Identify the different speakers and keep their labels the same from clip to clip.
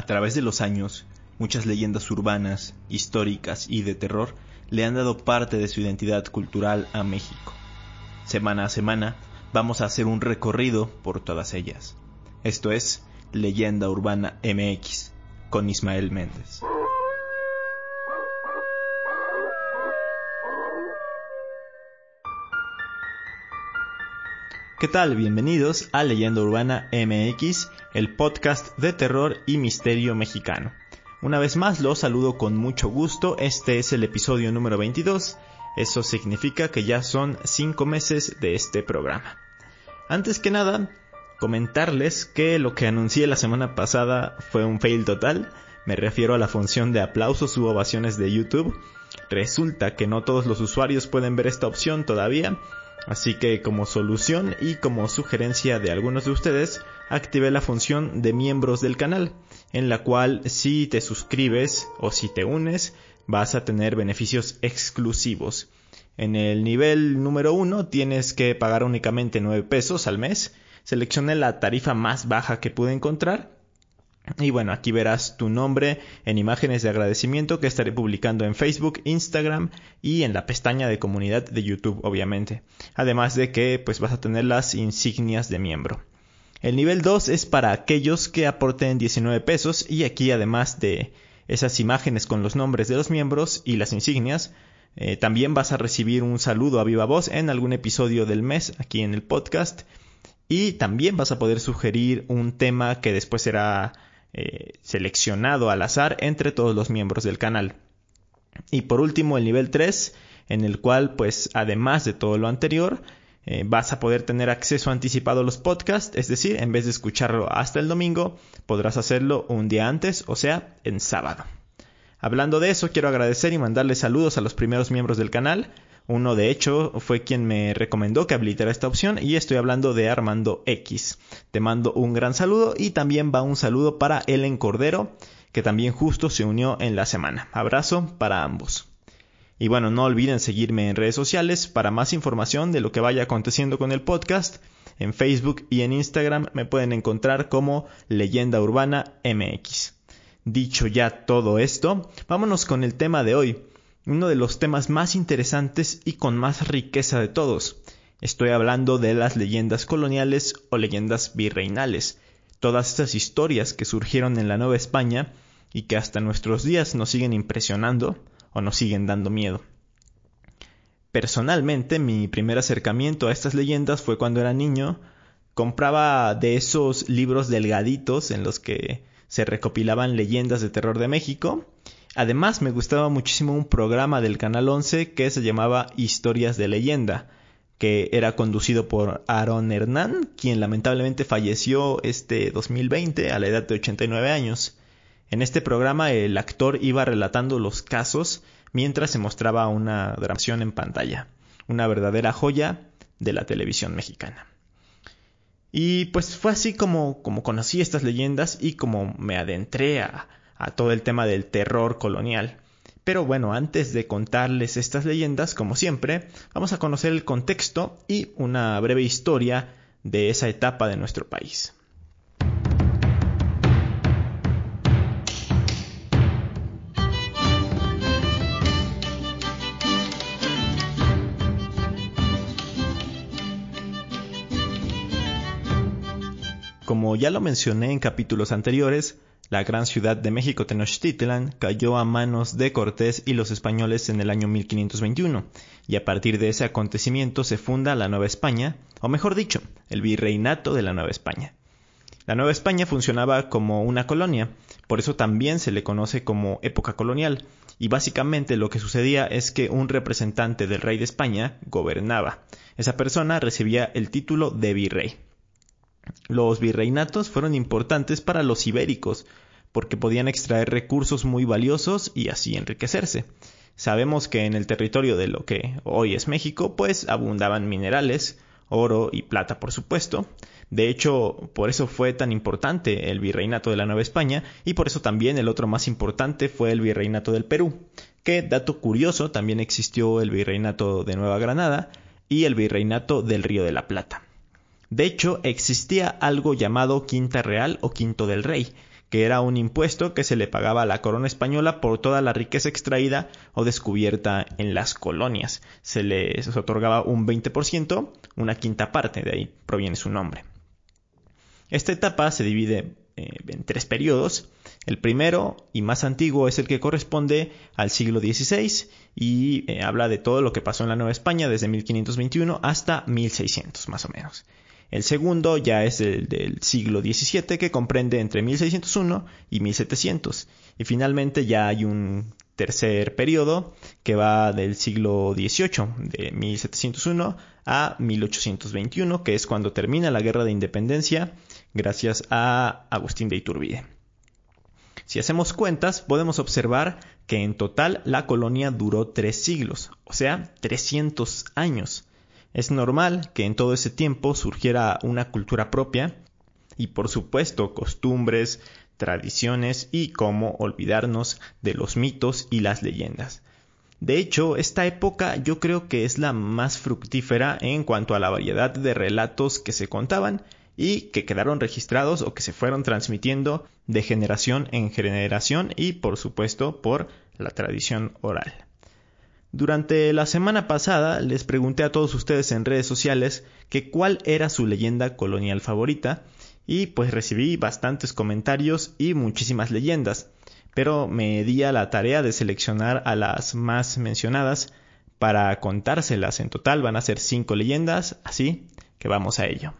Speaker 1: A través de los años, muchas leyendas urbanas, históricas y de terror le han dado parte de su identidad cultural a México. Semana a semana vamos a hacer un recorrido por todas ellas. Esto es Leyenda Urbana MX con Ismael Méndez. ¿Qué tal? Bienvenidos a Leyenda Urbana MX, el podcast de terror y misterio mexicano. Una vez más los saludo con mucho gusto, este es el episodio número 22, eso significa que ya son 5 meses de este programa. Antes que nada, comentarles que lo que anuncié la semana pasada fue un fail total, me refiero a la función de aplausos u ovaciones de YouTube. Resulta que no todos los usuarios pueden ver esta opción todavía, Así que como solución y como sugerencia de algunos de ustedes, activé la función de miembros del canal, en la cual si te suscribes o si te unes, vas a tener beneficios exclusivos. En el nivel número 1 tienes que pagar únicamente 9 pesos al mes. Seleccioné la tarifa más baja que pude encontrar y bueno, aquí verás tu nombre en imágenes de agradecimiento que estaré publicando en Facebook, Instagram y en la pestaña de comunidad de YouTube, obviamente. Además de que pues vas a tener las insignias de miembro. El nivel 2 es para aquellos que aporten 19 pesos y aquí además de esas imágenes con los nombres de los miembros y las insignias, eh, también vas a recibir un saludo a viva voz en algún episodio del mes aquí en el podcast y también vas a poder sugerir un tema que después será eh, seleccionado al azar entre todos los miembros del canal. Y por último el nivel 3 en el cual pues además de todo lo anterior eh, vas a poder tener acceso anticipado a los podcasts, es decir, en vez de escucharlo hasta el domingo, podrás hacerlo un día antes, o sea, en sábado. Hablando de eso, quiero agradecer y mandarle saludos a los primeros miembros del canal, uno de hecho fue quien me recomendó que habilitara esta opción y estoy hablando de Armando X. Te mando un gran saludo y también va un saludo para Ellen Cordero, que también justo se unió en la semana. Abrazo para ambos. Y bueno, no olviden seguirme en redes sociales para más información de lo que vaya aconteciendo con el podcast. En Facebook y en Instagram me pueden encontrar como Leyenda Urbana MX. Dicho ya todo esto, vámonos con el tema de hoy, uno de los temas más interesantes y con más riqueza de todos. Estoy hablando de las leyendas coloniales o leyendas virreinales, todas estas historias que surgieron en la Nueva España y que hasta nuestros días nos siguen impresionando o nos siguen dando miedo. Personalmente, mi primer acercamiento a estas leyendas fue cuando era niño. Compraba de esos libros delgaditos en los que se recopilaban leyendas de terror de México Además me gustaba muchísimo un programa del Canal 11 que se llamaba Historias de leyenda, que era conducido por Aaron Hernán, quien lamentablemente falleció este 2020 a la edad de 89 años. En este programa el actor iba relatando los casos mientras se mostraba una grabación en pantalla, una verdadera joya de la televisión mexicana. Y pues fue así como, como conocí estas leyendas y como me adentré a, a todo el tema del terror colonial. Pero bueno, antes de contarles estas leyendas, como siempre, vamos a conocer el contexto y una breve historia de esa etapa de nuestro país. Como ya lo mencioné en capítulos anteriores, la gran ciudad de México Tenochtitlan cayó a manos de Cortés y los españoles en el año 1521, y a partir de ese acontecimiento se funda la Nueva España, o mejor dicho, el virreinato de la Nueva España. La Nueva España funcionaba como una colonia, por eso también se le conoce como época colonial, y básicamente lo que sucedía es que un representante del rey de España gobernaba. Esa persona recibía el título de virrey. Los virreinatos fueron importantes para los ibéricos, porque podían extraer recursos muy valiosos y así enriquecerse. Sabemos que en el territorio de lo que hoy es México, pues abundaban minerales, oro y plata, por supuesto. De hecho, por eso fue tan importante el virreinato de la Nueva España y por eso también el otro más importante fue el virreinato del Perú, que, dato curioso, también existió el virreinato de Nueva Granada y el virreinato del Río de la Plata. De hecho, existía algo llamado Quinta Real o Quinto del Rey, que era un impuesto que se le pagaba a la corona española por toda la riqueza extraída o descubierta en las colonias. Se les otorgaba un 20%, una quinta parte, de ahí proviene su nombre. Esta etapa se divide eh, en tres periodos. El primero y más antiguo es el que corresponde al siglo XVI y eh, habla de todo lo que pasó en la Nueva España desde 1521 hasta 1600 más o menos. El segundo ya es el del siglo XVII que comprende entre 1601 y 1700. Y finalmente ya hay un tercer periodo que va del siglo XVIII, de 1701 a 1821, que es cuando termina la Guerra de Independencia gracias a Agustín de Iturbide. Si hacemos cuentas, podemos observar que en total la colonia duró tres siglos, o sea, 300 años. Es normal que en todo ese tiempo surgiera una cultura propia y por supuesto costumbres, tradiciones y cómo olvidarnos de los mitos y las leyendas. De hecho, esta época yo creo que es la más fructífera en cuanto a la variedad de relatos que se contaban y que quedaron registrados o que se fueron transmitiendo de generación en generación y por supuesto por la tradición oral. Durante la semana pasada les pregunté a todos ustedes en redes sociales que cuál era su leyenda colonial favorita y pues recibí bastantes comentarios y muchísimas leyendas, pero me di a la tarea de seleccionar a las más mencionadas para contárselas. En total van a ser cinco leyendas, así que vamos a ello.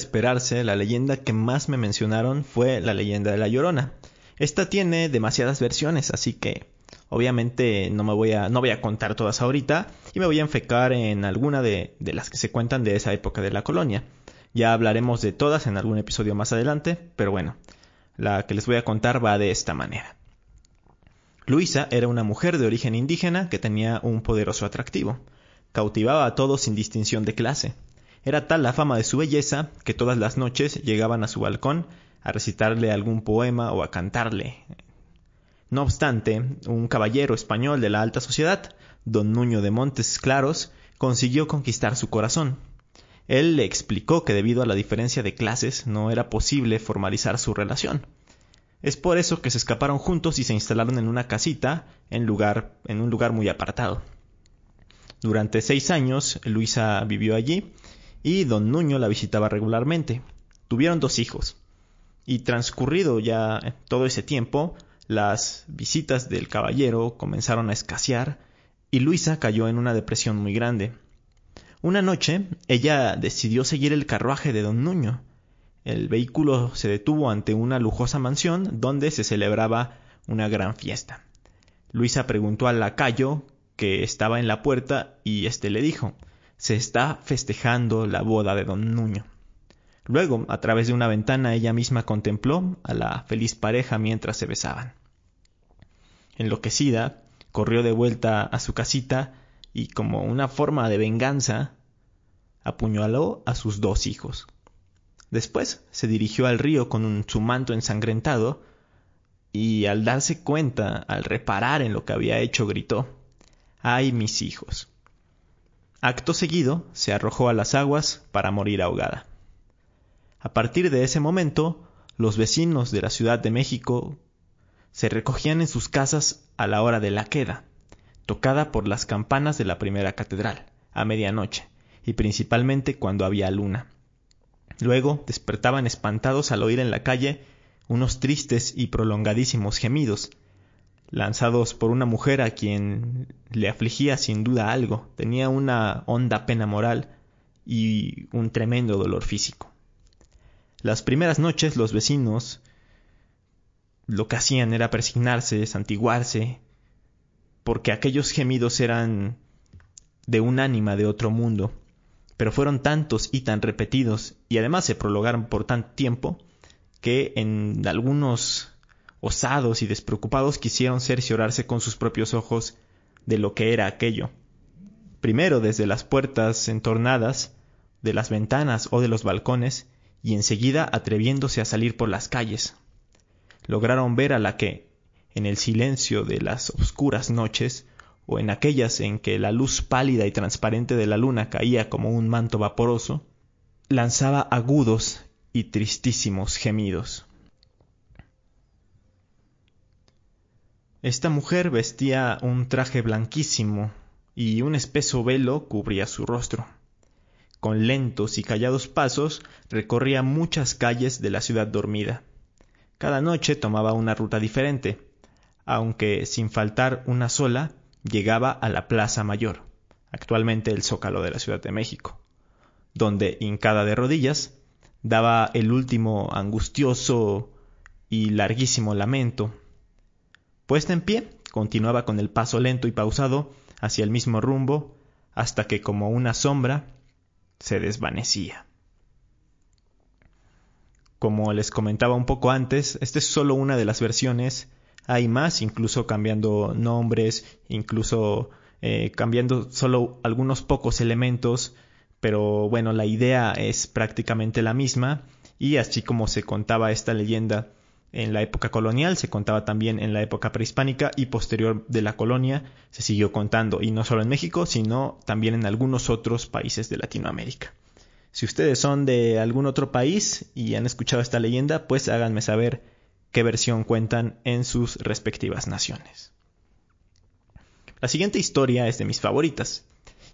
Speaker 1: Esperarse, la leyenda que más me mencionaron fue la leyenda de la Llorona. Esta tiene demasiadas versiones, así que obviamente no me voy a, no voy a contar todas ahorita y me voy a enfocar en alguna de, de las que se cuentan de esa época de la colonia. Ya hablaremos de todas en algún episodio más adelante, pero bueno, la que les voy a contar va de esta manera. Luisa era una mujer de origen indígena que tenía un poderoso atractivo. Cautivaba a todos sin distinción de clase. Era tal la fama de su belleza que todas las noches llegaban a su balcón a recitarle algún poema o a cantarle. No obstante, un caballero español de la alta sociedad, don Nuño de Montes Claros, consiguió conquistar su corazón. Él le explicó que debido a la diferencia de clases no era posible formalizar su relación. Es por eso que se escaparon juntos y se instalaron en una casita en, lugar, en un lugar muy apartado. Durante seis años Luisa vivió allí y don Nuño la visitaba regularmente. Tuvieron dos hijos. Y transcurrido ya todo ese tiempo, las visitas del caballero comenzaron a escasear y Luisa cayó en una depresión muy grande. Una noche ella decidió seguir el carruaje de don Nuño. El vehículo se detuvo ante una lujosa mansión donde se celebraba una gran fiesta. Luisa preguntó al lacayo que estaba en la puerta y éste le dijo se está festejando la boda de don Nuño. Luego, a través de una ventana, ella misma contempló a la feliz pareja mientras se besaban. Enloquecida, corrió de vuelta a su casita y, como una forma de venganza, apuñaló a sus dos hijos. Después se dirigió al río con su manto ensangrentado y al darse cuenta, al reparar en lo que había hecho, gritó ¡Ay, mis hijos! Acto seguido se arrojó a las aguas para morir ahogada. A partir de ese momento, los vecinos de la Ciudad de México se recogían en sus casas a la hora de la queda, tocada por las campanas de la primera catedral, a medianoche, y principalmente cuando había luna. Luego despertaban espantados al oír en la calle unos tristes y prolongadísimos gemidos, lanzados por una mujer a quien le afligía sin duda algo, tenía una honda pena moral y un tremendo dolor físico. Las primeras noches los vecinos lo que hacían era persignarse, santiguarse, porque aquellos gemidos eran de un ánima de otro mundo, pero fueron tantos y tan repetidos, y además se prolongaron por tanto tiempo, que en algunos osados y despreocupados quisieron cerciorarse con sus propios ojos de lo que era aquello. primero desde las puertas entornadas, de las ventanas o de los balcones, y enseguida atreviéndose a salir por las calles. Lograron ver a la que, en el silencio de las oscuras noches, o en aquellas en que la luz pálida y transparente de la luna caía como un manto vaporoso, lanzaba agudos y tristísimos gemidos. Esta mujer vestía un traje blanquísimo y un espeso velo cubría su rostro. Con lentos y callados pasos recorría muchas calles de la ciudad dormida. Cada noche tomaba una ruta diferente, aunque sin faltar una sola llegaba a la Plaza Mayor, actualmente el Zócalo de la Ciudad de México, donde, hincada de rodillas, daba el último angustioso y larguísimo lamento. Puesta en pie, continuaba con el paso lento y pausado hacia el mismo rumbo, hasta que como una sombra se desvanecía. Como les comentaba un poco antes, esta es solo una de las versiones hay más, incluso cambiando nombres, incluso eh, cambiando solo algunos pocos elementos, pero bueno, la idea es prácticamente la misma y así como se contaba esta leyenda en la época colonial, se contaba también en la época prehispánica y posterior de la colonia se siguió contando, y no solo en México, sino también en algunos otros países de Latinoamérica. Si ustedes son de algún otro país y han escuchado esta leyenda, pues háganme saber qué versión cuentan en sus respectivas naciones. La siguiente historia es de mis favoritas.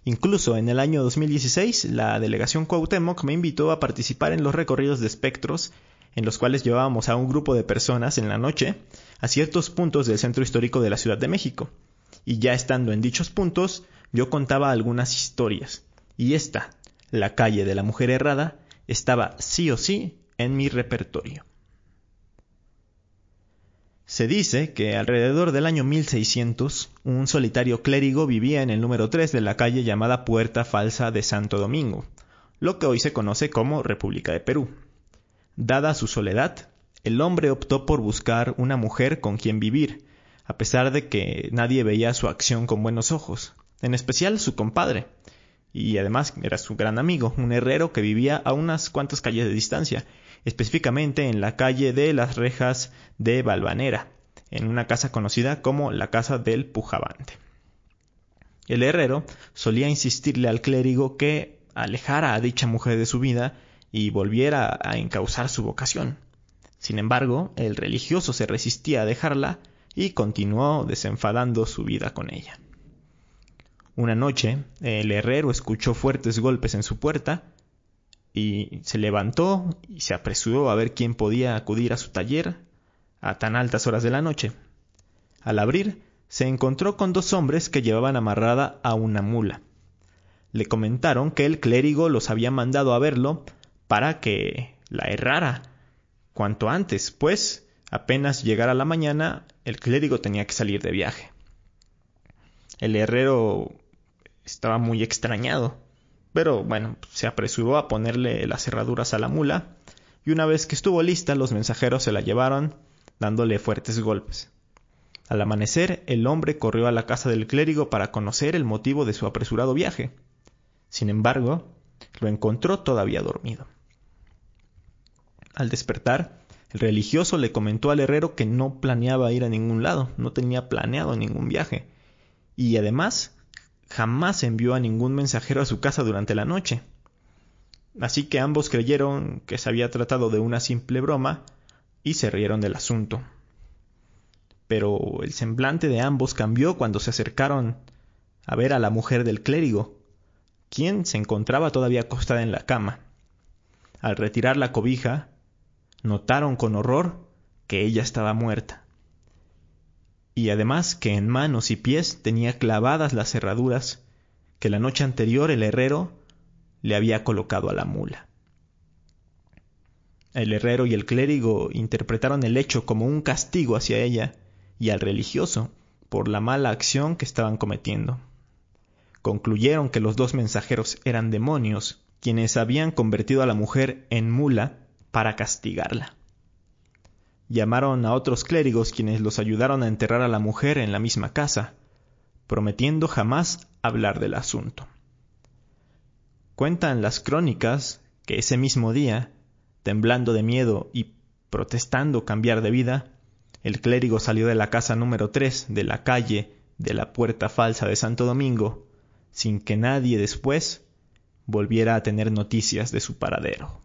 Speaker 1: Incluso en el año 2016, la delegación Cuauhtémoc me invitó a participar en los recorridos de espectros, en los cuales llevábamos a un grupo de personas en la noche a ciertos puntos del centro histórico de la Ciudad de México. Y ya estando en dichos puntos, yo contaba algunas historias. Y esta, la calle de la mujer errada, estaba sí o sí en mi repertorio. Se dice que alrededor del año 1600 un solitario clérigo vivía en el número 3 de la calle llamada Puerta Falsa de Santo Domingo, lo que hoy se conoce como República de Perú. Dada su soledad, el hombre optó por buscar una mujer con quien vivir, a pesar de que nadie veía su acción con buenos ojos, en especial su compadre, y además era su gran amigo, un herrero que vivía a unas cuantas calles de distancia, específicamente en la calle de las Rejas de Valvanera, en una casa conocida como la Casa del Pujabante. El herrero solía insistirle al clérigo que alejara a dicha mujer de su vida y volviera a encauzar su vocación. Sin embargo, el religioso se resistía a dejarla y continuó desenfadando su vida con ella. Una noche, el herrero escuchó fuertes golpes en su puerta y se levantó y se apresuró a ver quién podía acudir a su taller a tan altas horas de la noche. Al abrir, se encontró con dos hombres que llevaban amarrada a una mula. Le comentaron que el clérigo los había mandado a verlo para que la errara cuanto antes, pues apenas llegara la mañana el clérigo tenía que salir de viaje. El herrero estaba muy extrañado pero bueno, se apresuró a ponerle las cerraduras a la mula, y una vez que estuvo lista los mensajeros se la llevaron, dándole fuertes golpes. Al amanecer, el hombre corrió a la casa del clérigo para conocer el motivo de su apresurado viaje. Sin embargo, lo encontró todavía dormido. Al despertar, el religioso le comentó al herrero que no planeaba ir a ningún lado, no tenía planeado ningún viaje, y además jamás envió a ningún mensajero a su casa durante la noche. Así que ambos creyeron que se había tratado de una simple broma y se rieron del asunto. Pero el semblante de ambos cambió cuando se acercaron a ver a la mujer del clérigo, quien se encontraba todavía acostada en la cama. Al retirar la cobija, notaron con horror que ella estaba muerta y además que en manos y pies tenía clavadas las cerraduras que la noche anterior el herrero le había colocado a la mula. El herrero y el clérigo interpretaron el hecho como un castigo hacia ella y al religioso por la mala acción que estaban cometiendo. Concluyeron que los dos mensajeros eran demonios, quienes habían convertido a la mujer en mula para castigarla. Llamaron a otros clérigos quienes los ayudaron a enterrar a la mujer en la misma casa, prometiendo jamás hablar del asunto. Cuentan las crónicas que ese mismo día, temblando de miedo y protestando cambiar de vida, el clérigo salió de la casa número 3 de la calle de la Puerta Falsa de Santo Domingo, sin que nadie después volviera a tener noticias de su paradero.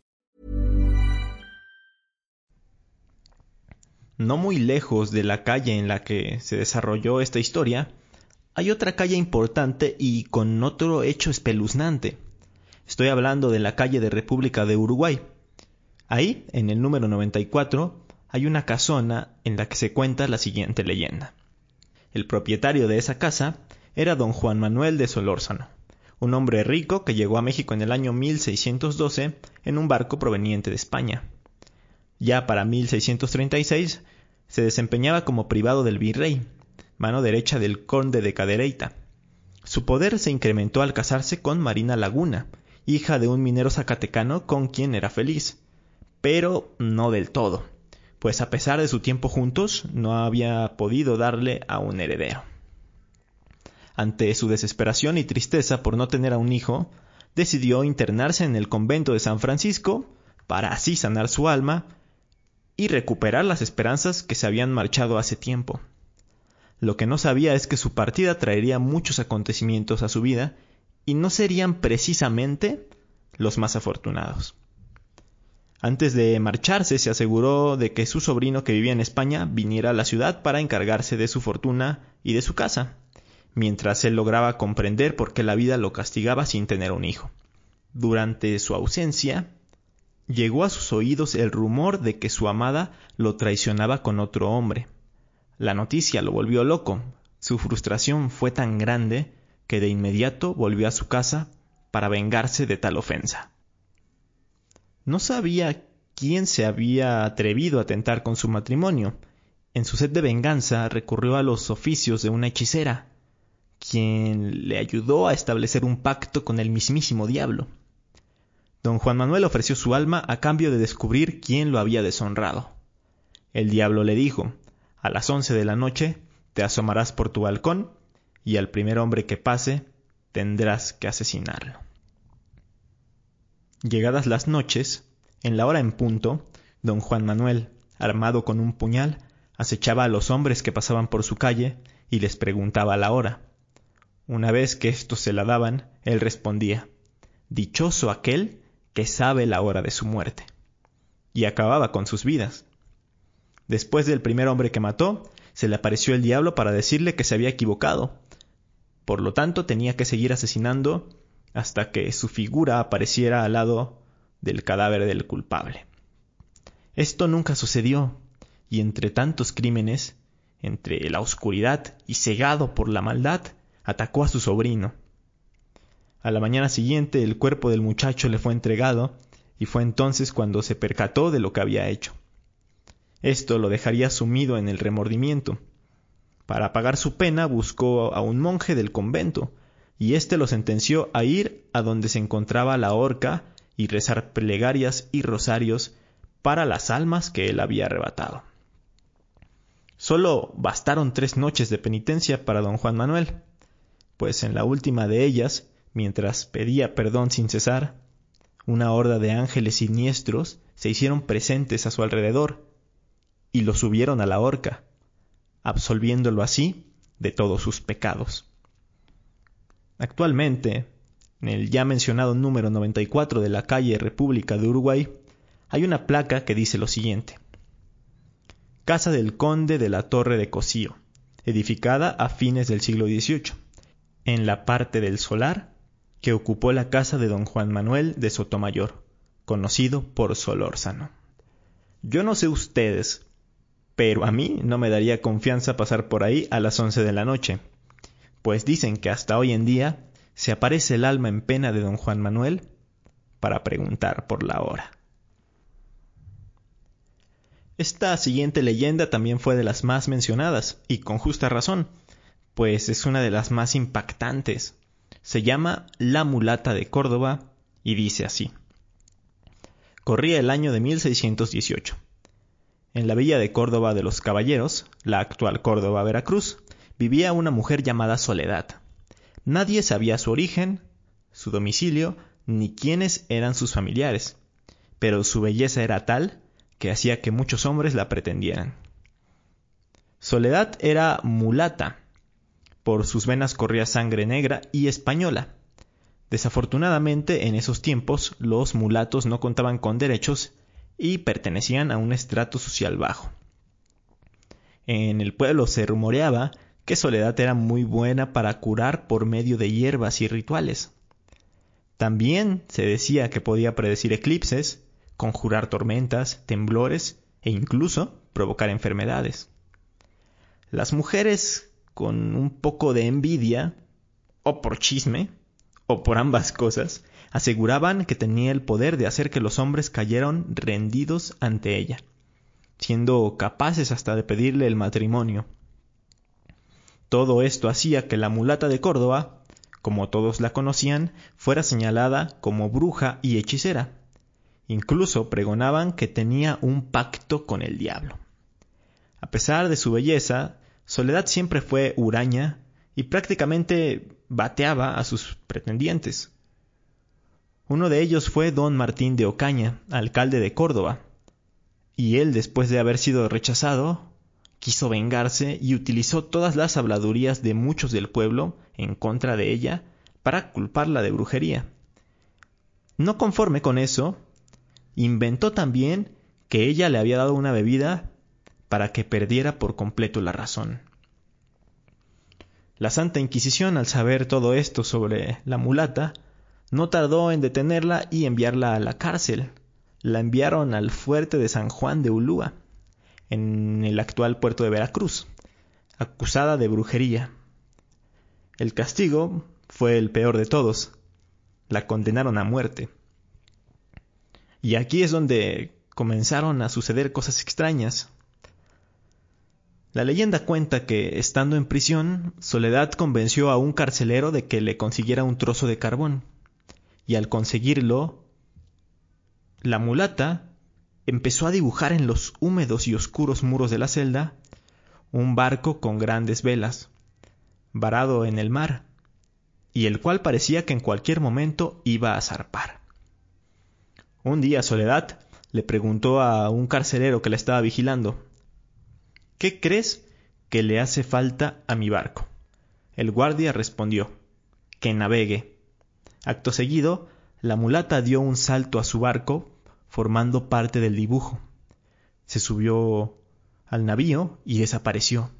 Speaker 1: No muy lejos de la calle en la que se desarrolló esta historia, hay otra calle importante y con otro hecho espeluznante. Estoy hablando de la calle de República de Uruguay. Ahí, en el número 94, hay una casona en la que se cuenta la siguiente leyenda. El propietario de esa casa era don Juan Manuel de Solórzano, un hombre rico que llegó a México en el año 1612 en un barco proveniente de España. Ya para 1636 se desempeñaba como privado del virrey, mano derecha del conde de Cadereyta. Su poder se incrementó al casarse con Marina Laguna, hija de un minero zacatecano con quien era feliz, pero no del todo pues a pesar de su tiempo juntos no había podido darle a un heredero. Ante su desesperación y tristeza por no tener a un hijo, decidió internarse en el convento de San Francisco para así sanar su alma y recuperar las esperanzas que se habían marchado hace tiempo. Lo que no sabía es que su partida traería muchos acontecimientos a su vida y no serían precisamente los más afortunados. Antes de marcharse se aseguró de que su sobrino que vivía en España viniera a la ciudad para encargarse de su fortuna y de su casa, mientras él lograba comprender por qué la vida lo castigaba sin tener un hijo. Durante su ausencia, llegó a sus oídos el rumor de que su amada lo traicionaba con otro hombre. La noticia lo volvió loco. Su frustración fue tan grande que de inmediato volvió a su casa para vengarse de tal ofensa. No sabía quién se había atrevido a tentar con su matrimonio. En su sed de venganza recurrió a los oficios de una hechicera, quien le ayudó a establecer un pacto con el mismísimo diablo. Don Juan Manuel ofreció su alma a cambio de descubrir quién lo había deshonrado. El diablo le dijo, a las once de la noche te asomarás por tu balcón y al primer hombre que pase tendrás que asesinarlo. Llegadas las noches, en la hora en punto, don Juan Manuel, armado con un puñal, acechaba a los hombres que pasaban por su calle y les preguntaba la hora. Una vez que éstos se la daban, él respondía Dichoso aquel que sabe la hora de su muerte. Y acababa con sus vidas. Después del primer hombre que mató, se le apareció el diablo para decirle que se había equivocado. Por lo tanto, tenía que seguir asesinando hasta que su figura apareciera al lado del cadáver del culpable. Esto nunca sucedió, y entre tantos crímenes, entre la oscuridad y cegado por la maldad, atacó a su sobrino. A la mañana siguiente el cuerpo del muchacho le fue entregado, y fue entonces cuando se percató de lo que había hecho. Esto lo dejaría sumido en el remordimiento. Para pagar su pena buscó a un monje del convento, y éste lo sentenció a ir a donde se encontraba la horca y rezar plegarias y rosarios para las almas que él había arrebatado. Solo bastaron tres noches de penitencia para don Juan Manuel, pues en la última de ellas, mientras pedía perdón sin cesar, una horda de ángeles siniestros se hicieron presentes a su alrededor y lo subieron a la horca, absolviéndolo así de todos sus pecados. Actualmente, en el ya mencionado número 94 de la calle República de Uruguay, hay una placa que dice lo siguiente. Casa del Conde de la Torre de Cosío, edificada a fines del siglo XVIII, en la parte del solar que ocupó la casa de don Juan Manuel de Sotomayor, conocido por Solórzano. Yo no sé ustedes, pero a mí no me daría confianza pasar por ahí a las once de la noche, pues dicen que hasta hoy en día se aparece el alma en pena de don Juan Manuel para preguntar por la hora. Esta siguiente leyenda también fue de las más mencionadas, y con justa razón, pues es una de las más impactantes. Se llama La mulata de Córdoba y dice así. Corría el año de 1618. En la villa de Córdoba de los Caballeros, la actual Córdoba Veracruz, vivía una mujer llamada Soledad. Nadie sabía su origen, su domicilio, ni quiénes eran sus familiares, pero su belleza era tal que hacía que muchos hombres la pretendieran. Soledad era mulata, por sus venas corría sangre negra y española. Desafortunadamente, en esos tiempos, los mulatos no contaban con derechos y pertenecían a un estrato social bajo. En el pueblo se rumoreaba que Soledad era muy buena para curar por medio de hierbas y rituales. También se decía que podía predecir eclipses, conjurar tormentas, temblores e incluso provocar enfermedades. Las mujeres con un poco de envidia, o por chisme, o por ambas cosas, aseguraban que tenía el poder de hacer que los hombres cayeran rendidos ante ella, siendo capaces hasta de pedirle el matrimonio. Todo esto hacía que la mulata de Córdoba, como todos la conocían, fuera señalada como bruja y hechicera. Incluso pregonaban que tenía un pacto con el diablo. A pesar de su belleza, Soledad siempre fue huraña y prácticamente bateaba a sus pretendientes. Uno de ellos fue don Martín de Ocaña, alcalde de Córdoba, y él, después de haber sido rechazado, quiso vengarse y utilizó todas las habladurías de muchos del pueblo en contra de ella para culparla de brujería. No conforme con eso, inventó también que ella le había dado una bebida para que perdiera por completo la razón. La Santa Inquisición, al saber todo esto sobre la mulata, no tardó en detenerla y enviarla a la cárcel. La enviaron al fuerte de San Juan de Ulúa, en el actual puerto de Veracruz, acusada de brujería. El castigo fue el peor de todos. La condenaron a muerte. Y aquí es donde comenzaron a suceder cosas extrañas. La leyenda cuenta que, estando en prisión, Soledad convenció a un carcelero de que le consiguiera un trozo de carbón, y al conseguirlo, la mulata empezó a dibujar en los húmedos y oscuros muros de la celda un barco con grandes velas, varado en el mar, y el cual parecía que en cualquier momento iba a zarpar. Un día Soledad le preguntó a un carcelero que la estaba vigilando ¿Qué crees que le hace falta a mi barco? El guardia respondió, que navegue. Acto seguido, la mulata dio un salto a su barco, formando parte del dibujo. Se subió al navío y desapareció.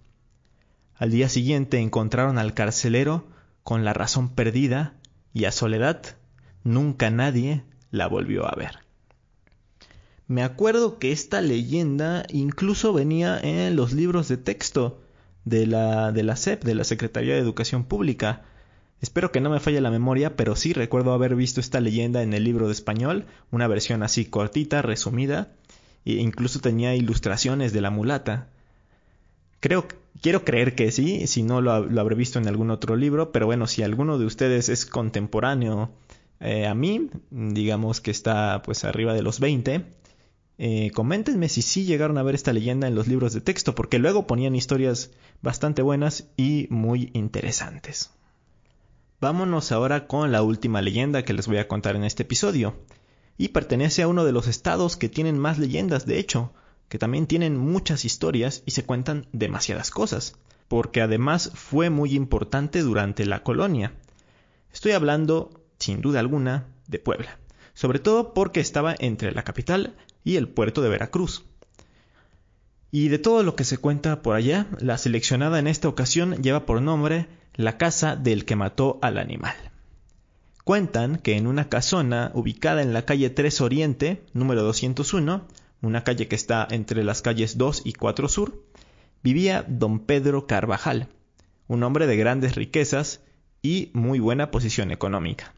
Speaker 1: Al día siguiente encontraron al carcelero con la razón perdida y a Soledad nunca nadie la volvió a ver. Me acuerdo que esta leyenda incluso venía en los libros de texto de la, de la SEP, de la Secretaría de Educación Pública. Espero que no me falle la memoria, pero sí recuerdo haber visto esta leyenda en el libro de español, una versión así cortita, resumida, e incluso tenía ilustraciones de la mulata. Creo, quiero creer que sí, si no lo, habré visto en algún otro libro, pero bueno, si alguno de ustedes es contemporáneo eh, a mí, digamos que está pues arriba de los 20, eh, coméntenme si sí llegaron a ver esta leyenda en los libros de texto, porque luego ponían historias bastante buenas y muy interesantes. Vámonos ahora con la última leyenda que les voy a contar en este episodio, y pertenece a uno de los estados que tienen más leyendas, de hecho, que también tienen muchas historias y se cuentan demasiadas cosas, porque además fue muy importante durante la colonia. Estoy hablando, sin duda alguna, de Puebla, sobre todo porque estaba entre la capital y el puerto de Veracruz. Y de todo lo que se cuenta por allá, la seleccionada en esta ocasión lleva por nombre La casa del que mató al animal. Cuentan que en una casona ubicada en la calle 3 Oriente, número 201, una calle que está entre las calles 2 y 4 Sur, vivía don Pedro Carvajal, un hombre de grandes riquezas y muy buena posición económica.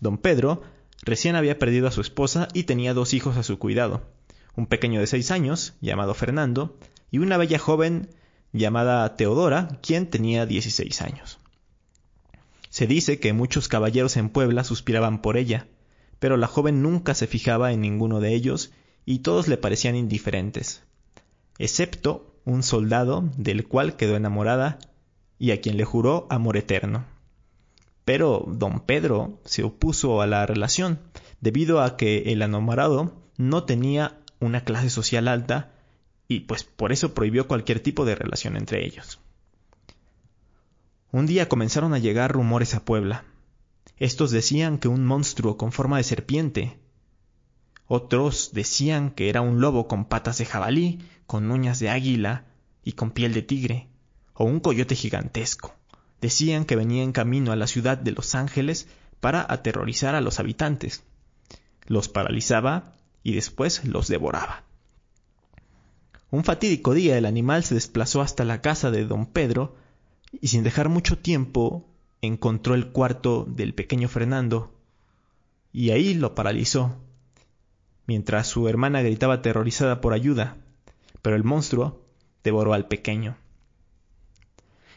Speaker 1: Don Pedro recién había perdido a su esposa y tenía dos hijos a su cuidado, un pequeño de seis años, llamado Fernando, y una bella joven llamada Teodora, quien tenía 16 años. Se dice que muchos caballeros en Puebla suspiraban por ella, pero la joven nunca se fijaba en ninguno de ellos y todos le parecían indiferentes, excepto un soldado del cual quedó enamorada y a quien le juró amor eterno. Pero don Pedro se opuso a la relación, debido a que el enamorado no tenía una clase social alta y pues por eso prohibió cualquier tipo de relación entre ellos. Un día comenzaron a llegar rumores a Puebla. Estos decían que un monstruo con forma de serpiente otros decían que era un lobo con patas de jabalí, con uñas de águila y con piel de tigre, o un coyote gigantesco. Decían que venía en camino a la ciudad de Los Ángeles para aterrorizar a los habitantes. Los paralizaba y después los devoraba. Un fatídico día el animal se desplazó hasta la casa de don Pedro y sin dejar mucho tiempo encontró el cuarto del pequeño Fernando y ahí lo paralizó mientras su hermana gritaba aterrorizada por ayuda, pero el monstruo devoró al pequeño.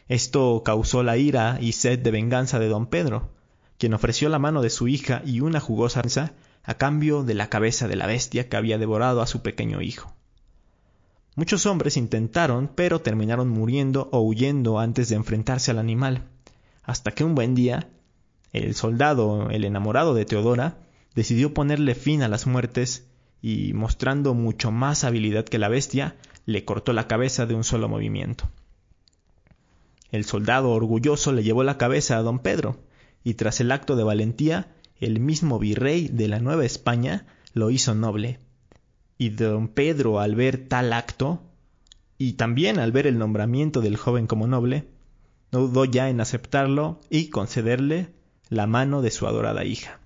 Speaker 1: Esto causó la ira y sed de venganza de don Pedro, quien ofreció la mano de su hija y una jugosa risa a cambio de la cabeza de la bestia que había devorado a su pequeño hijo. Muchos hombres intentaron, pero terminaron muriendo o huyendo antes de enfrentarse al animal, hasta que un buen día, el soldado, el enamorado de Teodora, decidió ponerle fin a las muertes y, mostrando mucho más habilidad que la bestia, le cortó la cabeza de un solo movimiento. El soldado orgulloso le llevó la cabeza a don Pedro, y tras el acto de valentía, el mismo virrey de la Nueva España lo hizo noble. Y don Pedro, al ver tal acto, y también al ver el nombramiento del joven como noble, no dudó ya en aceptarlo y concederle la mano de su adorada hija.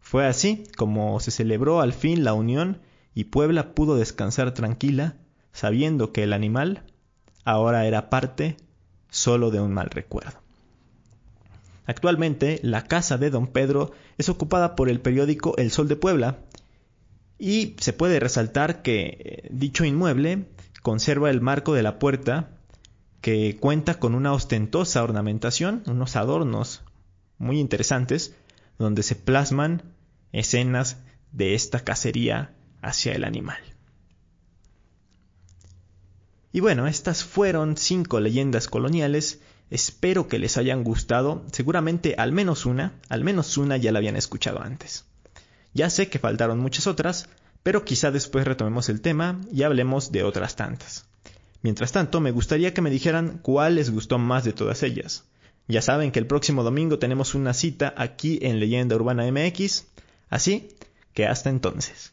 Speaker 1: Fue así como se celebró al fin la unión y Puebla pudo descansar tranquila, sabiendo que el animal ahora era parte solo de un mal recuerdo. Actualmente, la casa de don Pedro es ocupada por el periódico El Sol de Puebla y se puede resaltar que eh, dicho inmueble conserva el marco de la puerta que cuenta con una ostentosa ornamentación, unos adornos muy interesantes, donde se plasman escenas de esta cacería hacia el animal. Y bueno, estas fueron cinco leyendas coloniales. Espero que les hayan gustado. Seguramente al menos una, al menos una ya la habían escuchado antes. Ya sé que faltaron muchas otras, pero quizá después retomemos el tema y hablemos de otras tantas. Mientras tanto, me gustaría que me dijeran cuál les gustó más de todas ellas. Ya saben que el próximo domingo tenemos una cita aquí en Leyenda Urbana MX. Así que hasta entonces.